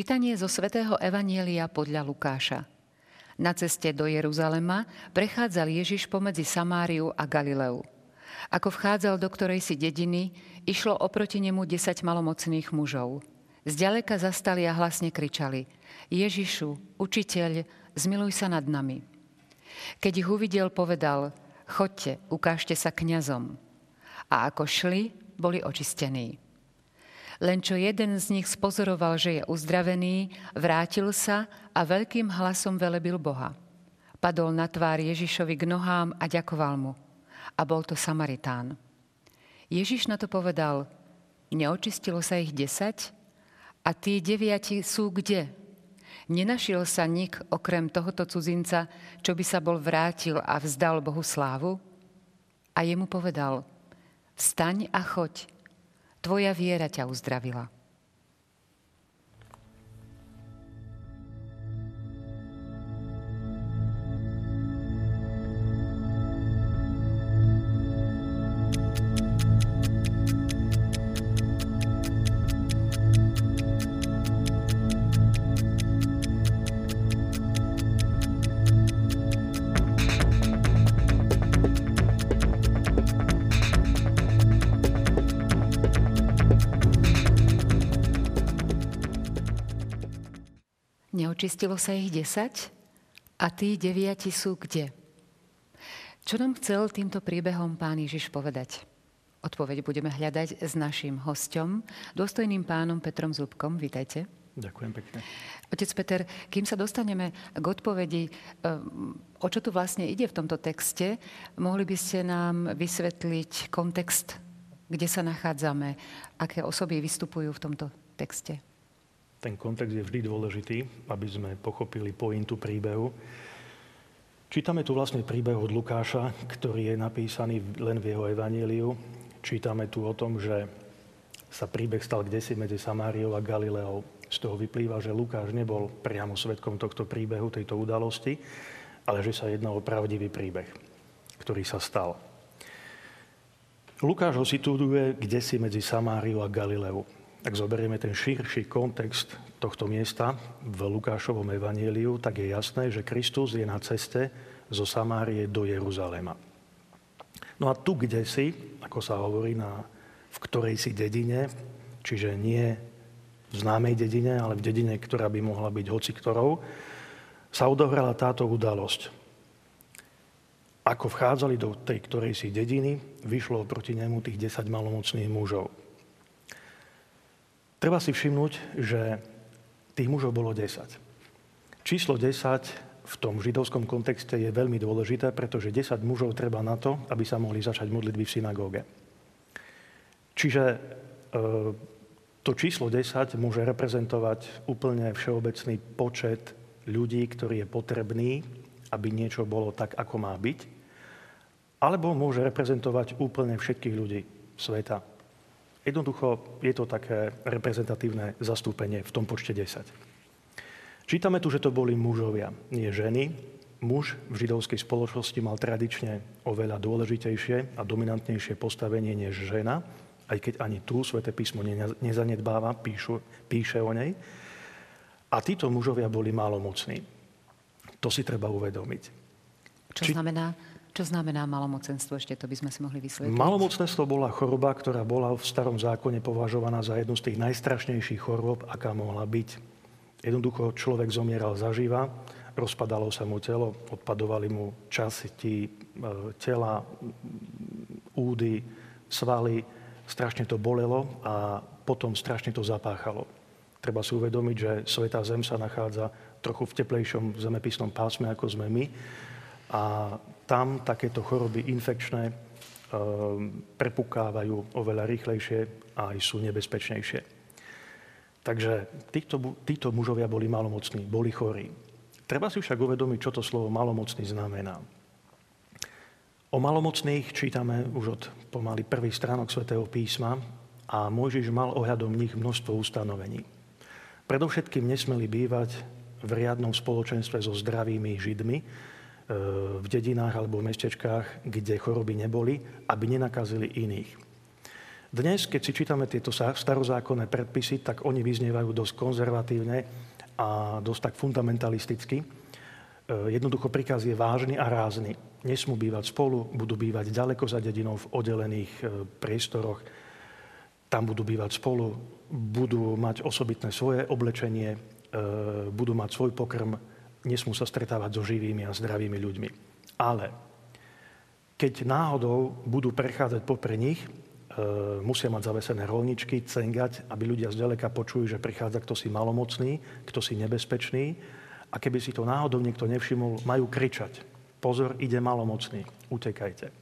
Čítanie zo svätého Evanielia podľa Lukáša. Na ceste do Jeruzalema prechádzal Ježiš pomedzi Samáriu a Galileu. Ako vchádzal do ktorej si dediny, išlo oproti nemu desať malomocných mužov. Zďaleka zastali a hlasne kričali Ježišu, učiteľ, zmiluj sa nad nami. Keď ich uvidel, povedal Chodte, ukážte sa kňazom. A ako šli, boli očistení. Len čo jeden z nich spozoroval, že je uzdravený, vrátil sa a veľkým hlasom velebil Boha. Padol na tvár Ježišovi k nohám a ďakoval mu. A bol to Samaritán. Ježiš na to povedal, neočistilo sa ich desať? A tí deviati sú kde? Nenašiel sa nik okrem tohoto cudzinca, čo by sa bol vrátil a vzdal Bohu slávu? A jemu povedal, vstaň a choď, Tvoja viera ťa uzdravila. Neočistilo sa ich desať? A tí deviati sú kde? Čo nám chcel týmto príbehom pán Ježiš povedať? Odpoveď budeme hľadať s našim hostom, dôstojným pánom Petrom Zubkom. Vítajte. Ďakujem pekne. Otec Peter, kým sa dostaneme k odpovedi, eh, o čo tu vlastne ide v tomto texte, mohli by ste nám vysvetliť kontext, kde sa nachádzame, aké osoby vystupujú v tomto texte? Ten kontext je vždy dôležitý, aby sme pochopili pointu príbehu. Čítame tu vlastne príbeh od Lukáša, ktorý je napísaný len v jeho evaníliu. Čítame tu o tom, že sa príbeh stal kdesi medzi Samáriou a Galileou. Z toho vyplýva, že Lukáš nebol priamo svetkom tohto príbehu, tejto udalosti, ale že sa jedná o pravdivý príbeh, ktorý sa stal. Lukáš ho situuje kde si medzi Samáriou a Galileou. Ak zoberieme ten širší kontext tohto miesta v Lukášovom evanieliu, tak je jasné, že Kristus je na ceste zo Samárie do Jeruzalema. No a tu, kde si, ako sa hovorí, na, v ktorej si dedine, čiže nie v známej dedine, ale v dedine, ktorá by mohla byť hoci ktorou, sa odohrala táto udalosť. Ako vchádzali do tej ktorej si dediny, vyšlo proti nemu tých 10 malomocných mužov. Treba si všimnúť, že tých mužov bolo 10. Číslo 10 v tom židovskom kontexte je veľmi dôležité, pretože 10 mužov treba na to, aby sa mohli začať modlitby v synagóge. Čiže e, to číslo 10 môže reprezentovať úplne všeobecný počet ľudí, ktorý je potrebný, aby niečo bolo tak, ako má byť, alebo môže reprezentovať úplne všetkých ľudí sveta. Jednoducho je to také reprezentatívne zastúpenie v tom počte 10. Čítame tu, že to boli mužovia, nie ženy. Muž v židovskej spoločnosti mal tradične oveľa dôležitejšie a dominantnejšie postavenie než žena, aj keď ani tu Svete písmo nezanedbáva, píšu, píše o nej. A títo mužovia boli málomocní. To si treba uvedomiť. Čo Či... znamená čo znamená malomocenstvo? Ešte to by sme si mohli vysvetliť. Malomocenstvo bola choroba, ktorá bola v starom zákone považovaná za jednu z tých najstrašnejších chorôb, aká mohla byť. Jednoducho človek zomieral zaživa, rozpadalo sa mu telo, odpadovali mu časti e, tela, údy, svaly, strašne to bolelo a potom strašne to zapáchalo. Treba si uvedomiť, že Svetá Zem sa nachádza trochu v teplejšom zemepisnom pásme, ako sme my. A tam takéto choroby infekčné ehm, prepukávajú oveľa rýchlejšie a aj sú nebezpečnejšie. Takže títo, títo mužovia boli malomocní, boli chorí. Treba si však uvedomiť, čo to slovo malomocný znamená. O malomocných čítame už od pomaly prvých stránok svätého písma a Mojžiš mal ohľadom nich množstvo ustanovení. Predovšetkým nesmeli bývať v riadnom spoločenstve so zdravými židmi, v dedinách alebo v mestečkách, kde choroby neboli, aby nenakazili iných. Dnes, keď si čítame tieto starozákonné predpisy, tak oni vyznievajú dosť konzervatívne a dosť tak fundamentalisticky. E, jednoducho príkaz je vážny a rázny. Nesmú bývať spolu, budú bývať ďaleko za dedinou v oddelených e, priestoroch. Tam budú bývať spolu, budú mať osobitné svoje oblečenie, e, budú mať svoj pokrm, nesmú sa stretávať so živými a zdravými ľuďmi. Ale keď náhodou budú prechádzať popre nich, musia mať zavesené rolničky, cengať, aby ľudia zďaleka počujú, že prichádza kto si malomocný, kto si nebezpečný. A keby si to náhodou niekto nevšimol, majú kričať. Pozor, ide malomocný, utekajte.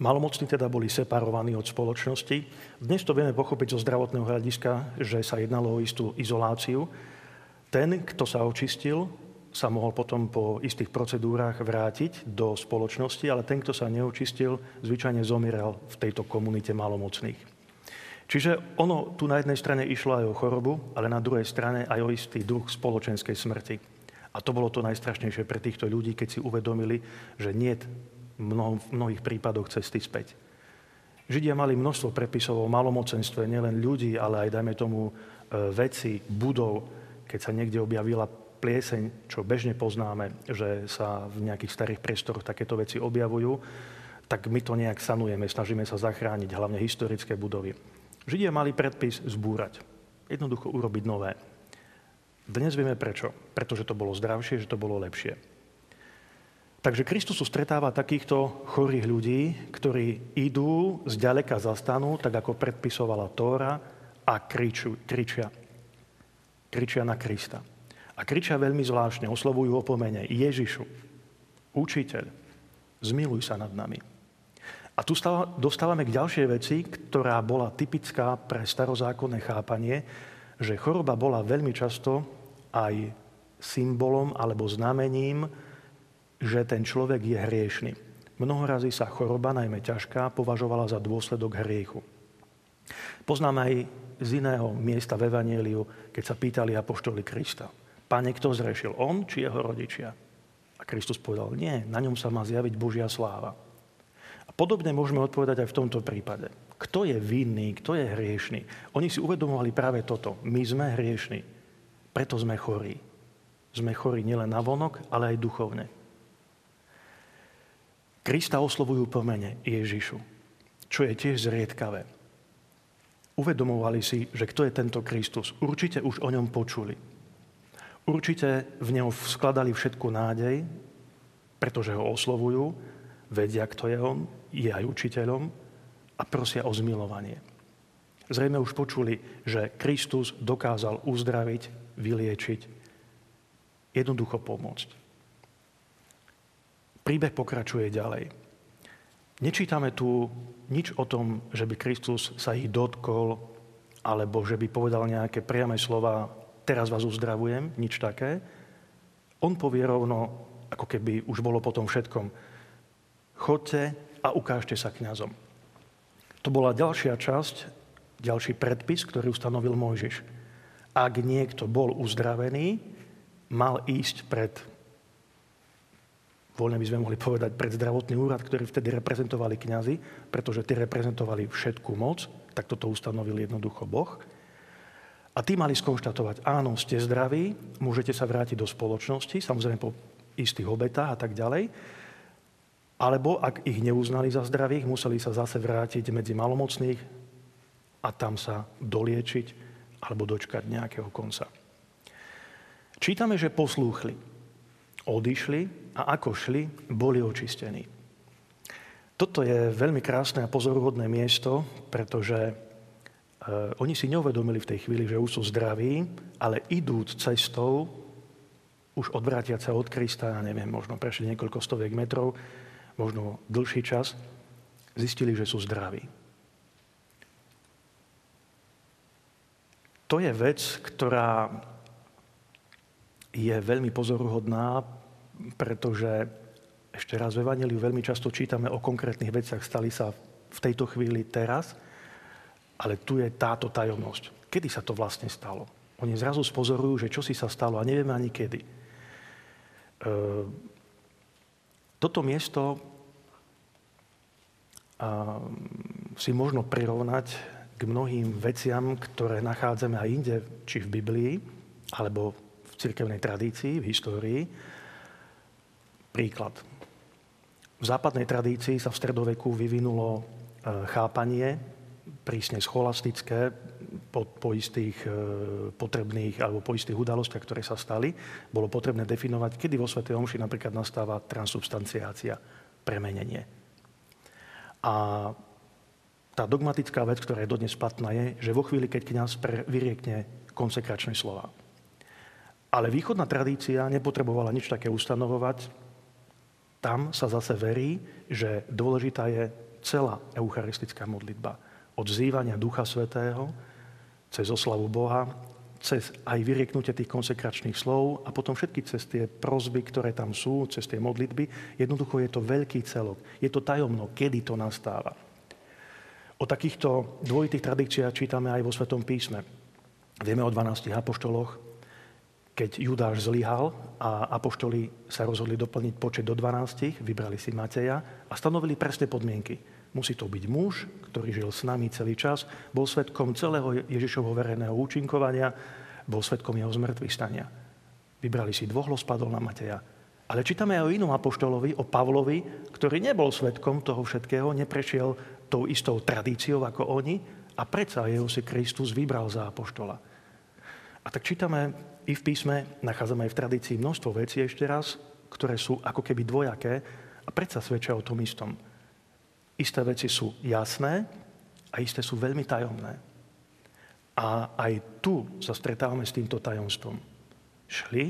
Malomocní teda boli separovaní od spoločnosti. Dnes to vieme pochopiť zo zdravotného hľadiska, že sa jednalo o istú izoláciu. Ten, kto sa očistil, sa mohol potom po istých procedúrach vrátiť do spoločnosti, ale ten, kto sa neočistil, zvyčajne zomieral v tejto komunite malomocných. Čiže ono tu na jednej strane išlo aj o chorobu, ale na druhej strane aj o istý druh spoločenskej smrti. A to bolo to najstrašnejšie pre týchto ľudí, keď si uvedomili, že nie v mnohých prípadoch cesty späť. Židia mali množstvo prepisov o malomocenstve, nielen ľudí, ale aj, dajme tomu, e, veci, budov. Keď sa niekde objavila plieseň, čo bežne poznáme, že sa v nejakých starých priestoroch takéto veci objavujú, tak my to nejak sanujeme, snažíme sa zachrániť hlavne historické budovy. Židia mali predpis zbúrať. Jednoducho urobiť nové. Dnes vieme prečo. Pretože to bolo zdravšie, že to bolo lepšie. Takže Kristus stretáva takýchto chorých ľudí, ktorí idú zďaleka zastanú, tak ako predpisovala Tóra a kriču, kričia. Kričia na Krista. A kričia veľmi zvláštne, oslovujú o pomene Ježišu, učiteľ, zmiluj sa nad nami. A tu dostávame k ďalšej veci, ktorá bola typická pre starozákonné chápanie, že choroba bola veľmi často aj symbolom alebo znamením, že ten človek je hriešný. Mnoho sa choroba, najmä ťažká, považovala za dôsledok hriechu. Poznám aj z iného miesta v Evangeliu, keď sa pýtali apoštoli Krista. Pane, kto zrešil? On či jeho rodičia? A Kristus povedal, nie, na ňom sa má zjaviť Božia sláva. A podobne môžeme odpovedať aj v tomto prípade. Kto je vinný, kto je hriešný? Oni si uvedomovali práve toto. My sme hriešní, preto sme chorí. Sme chorí nielen na vonok, ale aj duchovne. Krista oslovujú po mene Ježišu, čo je tiež zriedkavé. Uvedomovali si, že kto je tento Kristus. Určite už o ňom počuli. Určite v ňom skladali všetku nádej, pretože ho oslovujú, vedia, kto je on, je aj učiteľom a prosia o zmilovanie. Zrejme už počuli, že Kristus dokázal uzdraviť, vyliečiť, jednoducho pomôcť. Príbeh pokračuje ďalej. Nečítame tu nič o tom, že by Kristus sa ich dotkol, alebo že by povedal nejaké priame slova teraz vás uzdravujem, nič také. On povie rovno, ako keby už bolo potom všetkom, chodte a ukážte sa kňazom. To bola ďalšia časť, ďalší predpis, ktorý ustanovil Mojžiš. Ak niekto bol uzdravený, mal ísť pred, voľne by sme mohli povedať, pred zdravotný úrad, ktorý vtedy reprezentovali kňazi, pretože tí reprezentovali všetku moc, tak toto ustanovil jednoducho Boh. A tí mali skonštatovať, áno, ste zdraví, môžete sa vrátiť do spoločnosti, samozrejme po istých obetách a tak ďalej. Alebo ak ich neuznali za zdravých, museli sa zase vrátiť medzi malomocných a tam sa doliečiť alebo dočkať nejakého konca. Čítame, že poslúchli, odišli a ako šli, boli očistení. Toto je veľmi krásne a pozoruhodné miesto, pretože oni si neuvedomili v tej chvíli, že už sú zdraví, ale idúc cestou, už odvrátiať sa od Krista, ja neviem, možno prešli niekoľko stoviek metrov, možno dlhší čas, zistili, že sú zdraví. To je vec, ktorá je veľmi pozoruhodná, pretože ešte raz v Evangeliu veľmi často čítame o konkrétnych veciach, stali sa v tejto chvíli teraz – ale tu je táto tajomnosť. Kedy sa to vlastne stalo? Oni zrazu spozorujú, že čo si sa stalo a nevieme ani kedy. E, toto miesto si možno prirovnať k mnohým veciam, ktoré nachádzame aj inde, či v Biblii, alebo v cirkevnej tradícii, v histórii. Príklad. V západnej tradícii sa v stredoveku vyvinulo e, chápanie, prísne scholastické, po, po istých e, potrebných alebo po istých udalostiach, ktoré sa stali, bolo potrebné definovať, kedy vo Svetej Omši napríklad nastáva transubstanciácia, premenenie. A tá dogmatická vec, ktorá je dodnes platná, je, že vo chvíli, keď kniaz vyriekne konsekračné slova. Ale východná tradícia nepotrebovala nič také ustanovovať. Tam sa zase verí, že dôležitá je celá eucharistická modlitba. Od zývania Ducha Svetého, cez oslavu Boha, cez aj vyrieknutie tých konsekračných slov a potom všetky cez tie prozby, ktoré tam sú, cez tie modlitby. Jednoducho je to veľký celok. Je to tajomno, kedy to nastáva. O takýchto dvojitých tradíciách čítame aj vo Svetom písme. Vieme o 12 apoštoloch, keď Judáš zlyhal a apoštoli sa rozhodli doplniť počet do 12, vybrali si Mateja a stanovili presné podmienky. Musí to byť muž, ktorý žil s nami celý čas, bol svetkom celého Ježišovho verejného účinkovania, bol svetkom jeho zmrtvých stania. Vybrali si dvoch, spadol na Mateja. Ale čítame aj o inom apoštolovi, o Pavlovi, ktorý nebol svetkom toho všetkého, neprešiel tou istou tradíciou ako oni a predsa jeho si Kristus vybral za apoštola. A tak čítame i v písme, nachádzame aj v tradícii množstvo vecí ešte raz, ktoré sú ako keby dvojaké a predsa svedčia o tom istom. Isté veci sú jasné a isté sú veľmi tajomné. A aj tu sa stretávame s týmto tajomstvom. Šli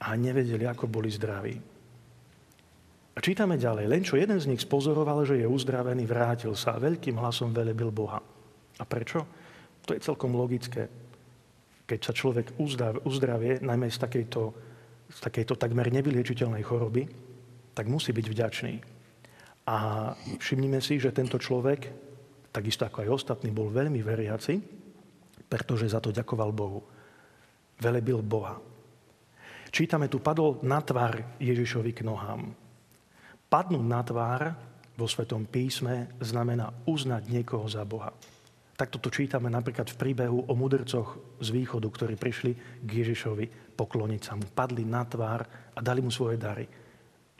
a nevedeli, ako boli zdraví. A čítame ďalej. Len čo jeden z nich spozoroval, že je uzdravený, vrátil sa a veľkým hlasom velebil Boha. A prečo? To je celkom logické. Keď sa človek uzdravie, najmä z takejto, z takejto takmer nevyliečiteľnej choroby, tak musí byť vďačný. A všimnime si, že tento človek, takisto ako aj ostatní, bol veľmi veriaci, pretože za to ďakoval Bohu. Velebil Boha. Čítame tu, padol na tvár Ježišovi k nohám. Padnúť na tvár vo Svetom písme znamená uznať niekoho za Boha. Takto to čítame napríklad v príbehu o mudrcoch z východu, ktorí prišli k Ježišovi pokloniť sa mu. Padli na tvár a dali mu svoje dary.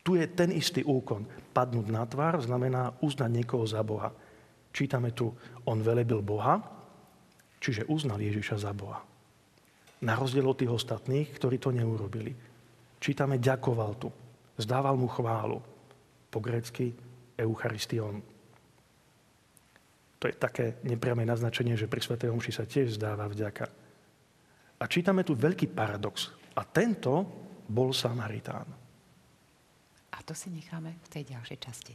Tu je ten istý úkon. Padnúť na tvár znamená uznať niekoho za Boha. Čítame tu, on velebil Boha, čiže uznal Ježiša za Boha. Na rozdiel od tých ostatných, ktorí to neurobili. Čítame, ďakoval tu. Zdával mu chválu po grécky Eucharistion. To je také nepriame naznačenie, že pri Svetej Omši sa tiež zdáva vďaka. A čítame tu veľký paradox. A tento bol Samaritán. A to si necháme v tej ďalšej časti.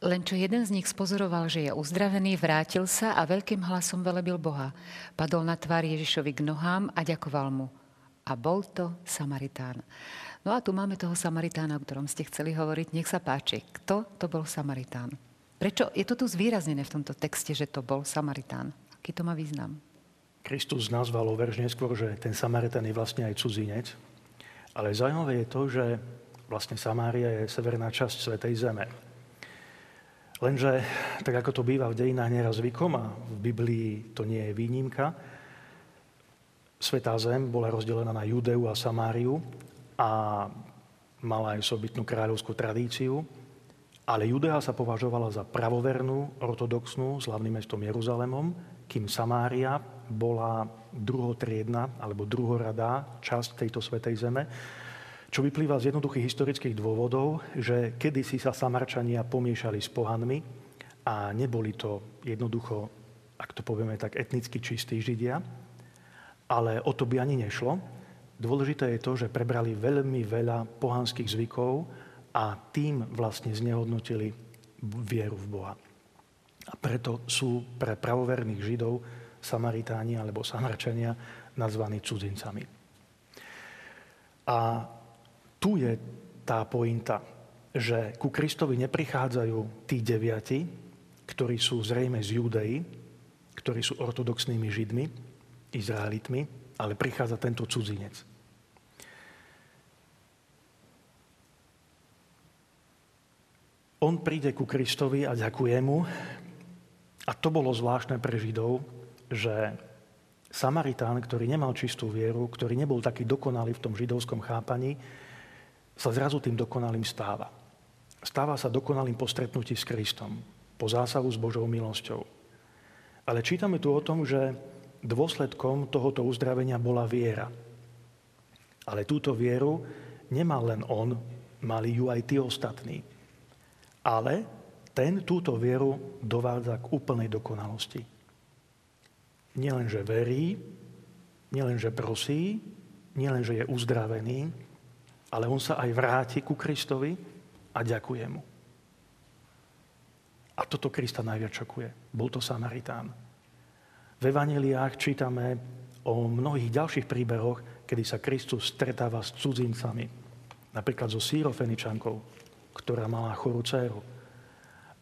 Len čo jeden z nich spozoroval, že je uzdravený, vrátil sa a veľkým hlasom velebil Boha. Padol na tvár Ježišovi k nohám a ďakoval mu. A bol to Samaritán. No a tu máme toho Samaritána, o ktorom ste chceli hovoriť. Nech sa páči. Kto to bol Samaritán? Prečo je to tu zvýraznené v tomto texte, že to bol Samaritán? Aký to má význam? Kristus nazval o verž neskôr, že ten Samaritán je vlastne aj cudzinec. Ale zaujímavé je to, že vlastne Samária je severná časť Svetej Zeme. Lenže, tak ako to býva v dejinách neraz zvykom a v Biblii to nie je výnimka, Svetá zem bola rozdelená na Judeu a Samáriu a mala aj sobytnú kráľovskú tradíciu, ale Judea sa považovala za pravovernú, ortodoxnú, s hlavným mestom Jeruzalemom, kým Samária bola druhotriedna alebo druhoradá časť tejto svetej zeme, čo vyplýva z jednoduchých historických dôvodov, že kedysi sa Samarčania pomiešali s pohanmi a neboli to jednoducho, ak to povieme tak, etnicky čistí Židia, ale o to by ani nešlo. Dôležité je to, že prebrali veľmi veľa pohanských zvykov a tým vlastne znehodnotili vieru v Boha. A preto sú pre pravoverných Židov Samaritáni alebo Samarčania nazvaní cudzincami. A tu je tá pointa, že ku Kristovi neprichádzajú tí deviati, ktorí sú zrejme z Judei, ktorí sú ortodoxnými Židmi, Izraelitmi, ale prichádza tento cudzinec. On príde ku Kristovi a ďakuje mu. A to bolo zvláštne pre Židov, že Samaritán, ktorý nemal čistú vieru, ktorý nebol taký dokonalý v tom židovskom chápaní, sa zrazu tým dokonalým stáva. Stáva sa dokonalým po stretnutí s Kristom, po zásahu s Božou milosťou. Ale čítame tu o tom, že dôsledkom tohoto uzdravenia bola viera. Ale túto vieru nemal len on, mali ju aj tí ostatní. Ale ten túto vieru dovádza k úplnej dokonalosti. Nielenže verí, nielenže prosí, nielenže je uzdravený, ale on sa aj vráti ku Kristovi a ďakuje mu. A toto Krista najviac šokuje. Bol to Samaritán. V Evaneliách čítame o mnohých ďalších príbehoch, kedy sa Kristus stretáva s cudzincami. Napríklad so sírofeničankou, ktorá mala chorú dceru.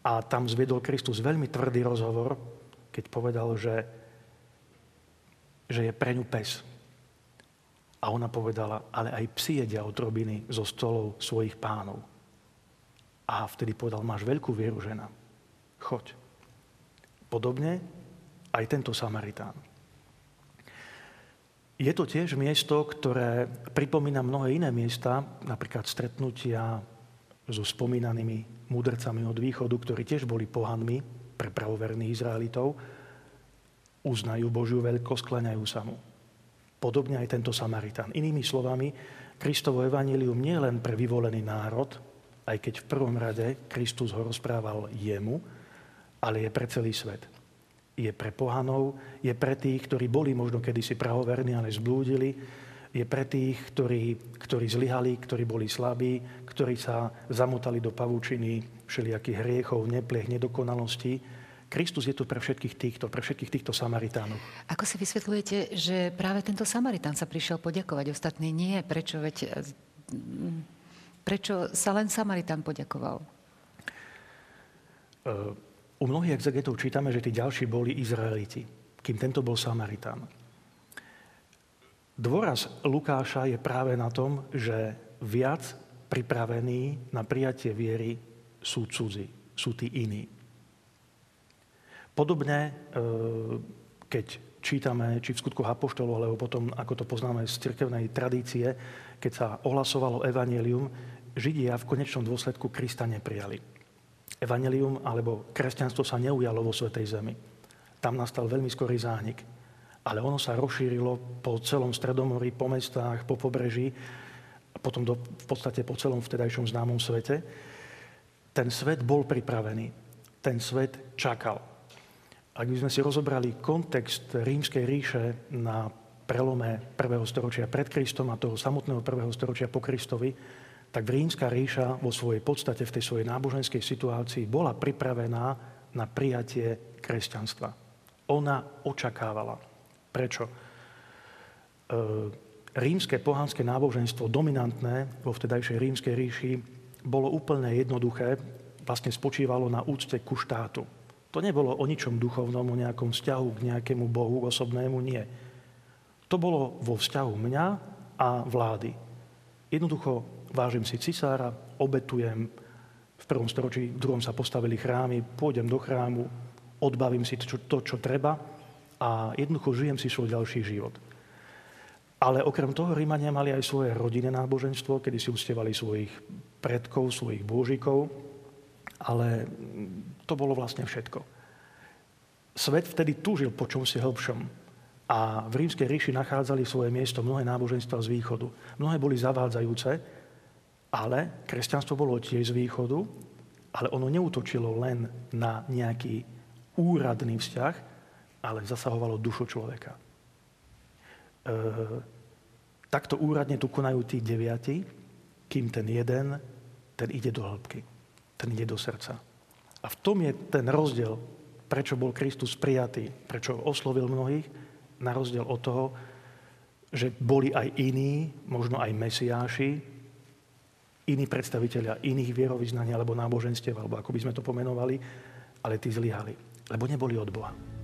A tam zviedol Kristus veľmi tvrdý rozhovor, keď povedal, že, že je pre ňu pes. A ona povedala, ale aj psi jedia otrobiny zo stolov svojich pánov. A vtedy povedal, máš veľkú vieru, žena. Choď. Podobne aj tento Samaritán. Je to tiež miesto, ktoré pripomína mnohé iné miesta, napríklad stretnutia so spomínanými múdrcami od východu, ktorí tiež boli pohanmi pre pravoverných Izraelitov, uznajú Božiu veľkosť, klaňajú sa mu. Podobne aj tento Samaritán. Inými slovami, Kristovo evanílium nie len pre vyvolený národ, aj keď v prvom rade Kristus ho rozprával jemu, ale je pre celý svet. Je pre pohanov, je pre tých, ktorí boli možno kedysi prahoverní, ale zblúdili. Je pre tých, ktorí, ktorí zlyhali, ktorí boli slabí, ktorí sa zamotali do pavúčiny všelijakých hriechov, nepliech, nedokonalostí. Kristus je tu pre všetkých týchto, pre všetkých týchto Samaritánov. Ako si vysvetľujete, že práve tento Samaritán sa prišiel poďakovať, ostatní nie? Prečo, veď, prečo sa len Samaritán poďakoval? Uh, u mnohých exegetov čítame, že tí ďalší boli Izraeliti, kým tento bol Samaritán. Dôraz Lukáša je práve na tom, že viac pripravení na prijatie viery sú cudzi, sú tí iní. Podobne, e, keď čítame, či v skutku Apoštolov, alebo potom, ako to poznáme z cirkevnej tradície, keď sa ohlasovalo evanelium, Židia v konečnom dôsledku Krista neprijali evanelium alebo kresťanstvo sa neujalo vo Svetej Zemi. Tam nastal veľmi skorý zánik. Ale ono sa rozšírilo po celom Stredomorí, po mestách, po pobreží, a potom do, v podstate po celom vtedajšom známom svete. Ten svet bol pripravený. Ten svet čakal. Ak by sme si rozobrali kontext rímskej ríše na prelome prvého storočia pred Kristom a toho samotného prvého storočia po Kristovi, tak rímska ríša vo svojej podstate, v tej svojej náboženskej situácii bola pripravená na prijatie kresťanstva. Ona očakávala. Prečo? E, rímske pohanské náboženstvo, dominantné vo vtedajšej rímskej ríši, bolo úplne jednoduché, vlastne spočívalo na úcte ku štátu. To nebolo o ničom duchovnom, o nejakom vzťahu k nejakému bohu osobnému, nie. To bolo vo vzťahu mňa a vlády. Jednoducho vážim si cisára, obetujem, v prvom storočí, v druhom sa postavili chrámy, pôjdem do chrámu, odbavím si to, to, čo treba a jednoducho žijem si svoj ďalší život. Ale okrem toho Rímania mali aj svoje rodinné náboženstvo, kedy si ustievali svojich predkov, svojich božikov, ale to bolo vlastne všetko. Svet vtedy túžil po čomsi hĺbšom. A v rímskej ríši nachádzali svoje miesto mnohé náboženstva z východu. Mnohé boli zavádzajúce, ale kresťanstvo bolo tiež z východu, ale ono neutočilo len na nejaký úradný vzťah, ale zasahovalo dušu človeka. E, takto úradne tu konajú tí deviati, kým ten jeden, ten ide do hĺbky, ten ide do srdca. A v tom je ten rozdiel, prečo bol Kristus prijatý, prečo oslovil mnohých, na rozdiel od toho, že boli aj iní, možno aj mesiáši, iní predstaviteľia iných vierovýznaní alebo náboženstiev, alebo ako by sme to pomenovali, ale tí zlyhali, lebo neboli od Boha.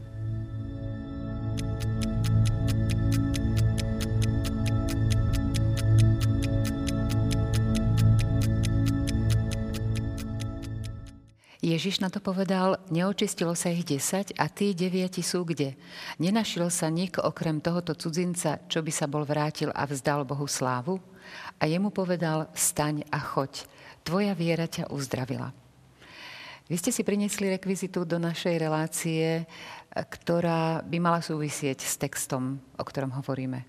Ježiš na to povedal, neočistilo sa ich 10 a tí deviati sú kde? Nenašiel sa nik okrem tohoto cudzinca, čo by sa bol vrátil a vzdal Bohu slávu? A jemu povedal, staň a choď, tvoja viera ťa uzdravila. Vy ste si priniesli rekvizitu do našej relácie, ktorá by mala súvisieť s textom, o ktorom hovoríme.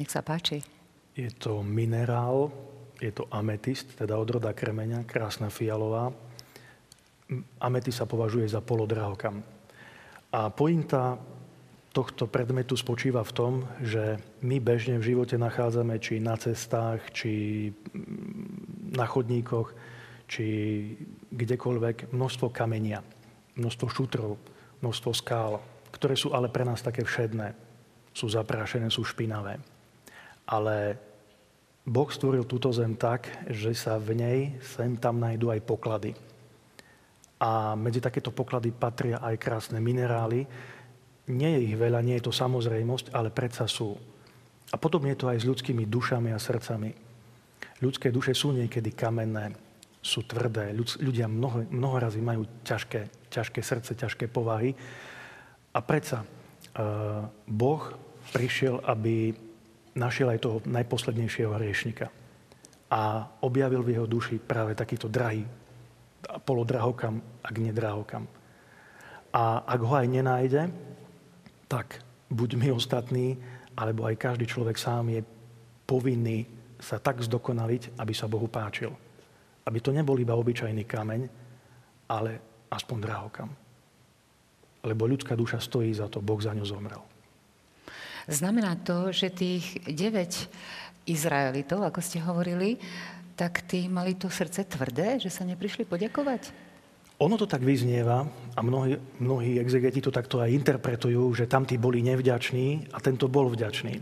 Nech sa páči. Je to minerál, je to ametist, teda odroda kremeňa, krásna fialová. Ametist sa považuje za polodrahokam. A pointa tohto predmetu spočíva v tom, že my bežne v živote nachádzame či na cestách, či na chodníkoch, či kdekoľvek množstvo kamenia, množstvo šutrov, množstvo skál, ktoré sú ale pre nás také všedné. Sú zaprášené, sú špinavé ale Boh stvoril túto zem tak, že sa v nej sem tam nájdú aj poklady. A medzi takéto poklady patria aj krásne minerály. Nie je ich veľa, nie je to samozrejmosť, ale predsa sú. A podobne je to aj s ľudskými dušami a srdcami. Ľudské duše sú niekedy kamenné, sú tvrdé. Ľudia mnoho, mnoho razy majú ťažké, ťažké srdce, ťažké povahy. A predsa uh, Boh prišiel, aby našiel aj toho najposlednejšieho hriešnika. A objavil v jeho duši práve takýto drahý polodrahokam, ak nedrahokam. A ak ho aj nenájde, tak buď my ostatní, alebo aj každý človek sám je povinný sa tak zdokonaliť, aby sa Bohu páčil. Aby to nebol iba obyčajný kameň, ale aspoň drahokam. Lebo ľudská duša stojí za to, Boh za ňu zomrel. Znamená to, že tých 9 Izraelitov, ako ste hovorili, tak tí mali to srdce tvrdé, že sa neprišli poďakovať? Ono to tak vyznieva a mnohí, mnohí exegeti to takto aj interpretujú, že tamtí boli nevďační a tento bol vďačný.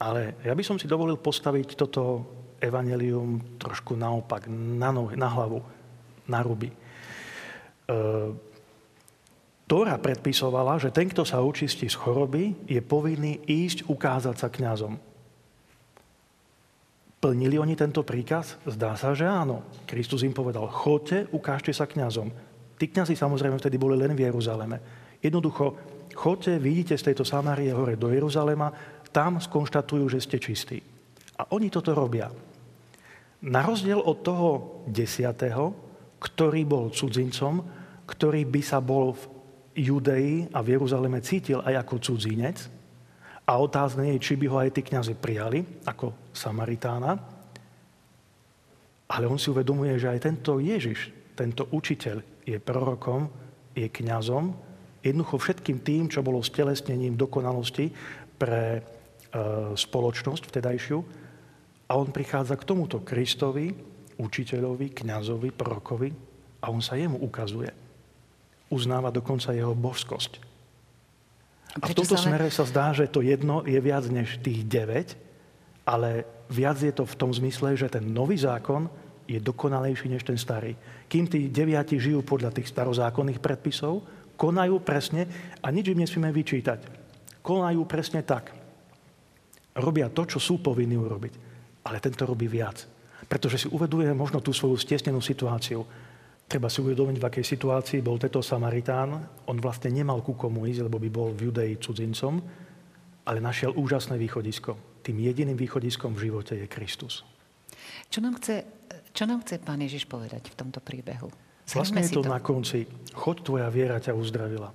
Ale ja by som si dovolil postaviť toto evanelium trošku naopak, na, nohy, na hlavu, na ruby. E, Tóra predpisovala, že ten, kto sa očistí z choroby, je povinný ísť ukázať sa kňazom. Plnili oni tento príkaz? Zdá sa, že áno. Kristus im povedal, chodte, ukážte sa kňazom. Tí kňazi samozrejme vtedy boli len v Jeruzaleme. Jednoducho, chodte, vidíte z tejto Samárie hore do Jeruzalema, tam skonštatujú, že ste čistí. A oni toto robia. Na rozdiel od toho desiatého, ktorý bol cudzincom, ktorý by sa bol v Judei a v Jeruzaleme cítil aj ako cudzinec a otázne je, či by ho aj tí kniazy prijali ako Samaritána. Ale on si uvedomuje, že aj tento Ježiš, tento učiteľ je prorokom, je kňazom, jednoducho všetkým tým, čo bolo stelesnením dokonalosti pre e, spoločnosť vtedajšiu. A on prichádza k tomuto Kristovi, učiteľovi, kňazovi, prorokovi a on sa jemu ukazuje uznáva dokonca jeho božskosť. A v tomto smere sa zdá, že to jedno je viac než tých 9, ale viac je to v tom zmysle, že ten nový zákon je dokonalejší než ten starý. Kým tí deviati žijú podľa tých starozákonných predpisov, konajú presne a nič im nesmieme vyčítať. Konajú presne tak. Robia to, čo sú povinní urobiť. Ale tento robí viac. Pretože si uveduje možno tú svoju stiesnenú situáciu Treba si uvedomiť, v akej situácii bol tento Samaritán. On vlastne nemal ku komu ísť, lebo by bol v Judei cudzincom, ale našiel úžasné východisko. Tým jediným východiskom v živote je Kristus. Čo nám chce, čo nám chce Pán Ježiš povedať v tomto príbehu? Zhrňme vlastne je to, to na konci. Choď, tvoja viera ťa uzdravila.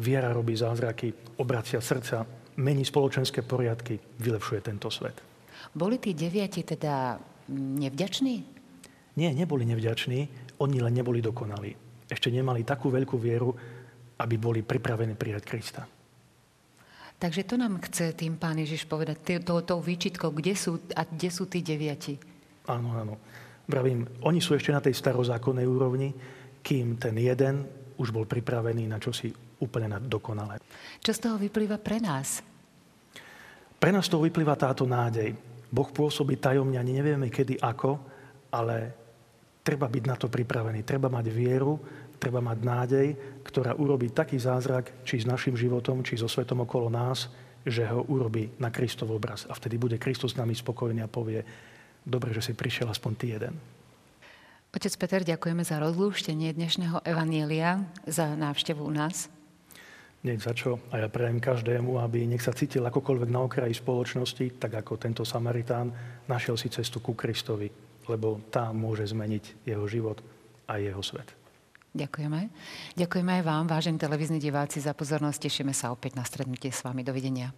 Viera robí zázraky, obracia srdca, mení spoločenské poriadky, vylepšuje tento svet. Boli tí deviati teda nevďační? Nie, neboli nevďační oni len neboli dokonali. Ešte nemali takú veľkú vieru, aby boli pripravení prijať Krista. Takže to nám chce tým pán Ježiš povedať, tou, tou výčitkou, kde sú, a kde sú tí deviati? Áno, áno. Vravím, oni sú ešte na tej starozákonnej úrovni, kým ten jeden už bol pripravený na čosi úplne na dokonalé. Čo z toho vyplýva pre nás? Pre nás to vyplýva táto nádej. Boh pôsobí tajomne, ani nevieme kedy, ako, ale Treba byť na to pripravený, treba mať vieru, treba mať nádej, ktorá urobí taký zázrak, či s našim životom, či so svetom okolo nás, že ho urobí na Kristov obraz. A vtedy bude Kristus s nami spokojný a povie, dobre, že si prišiel aspoň ty jeden. Otec Peter, ďakujeme za rozlúštenie dnešného Evanielia, za návštevu u nás. Nie za čo. A ja prajem každému, aby nech sa cítil akokoľvek na okraji spoločnosti, tak ako tento Samaritán našiel si cestu ku Kristovi, lebo tá môže zmeniť jeho život a jeho svet. Ďakujeme. Ďakujeme aj vám, vážení televízni diváci, za pozornosť. Tešíme sa opäť na stretnutie s vami. Dovidenia.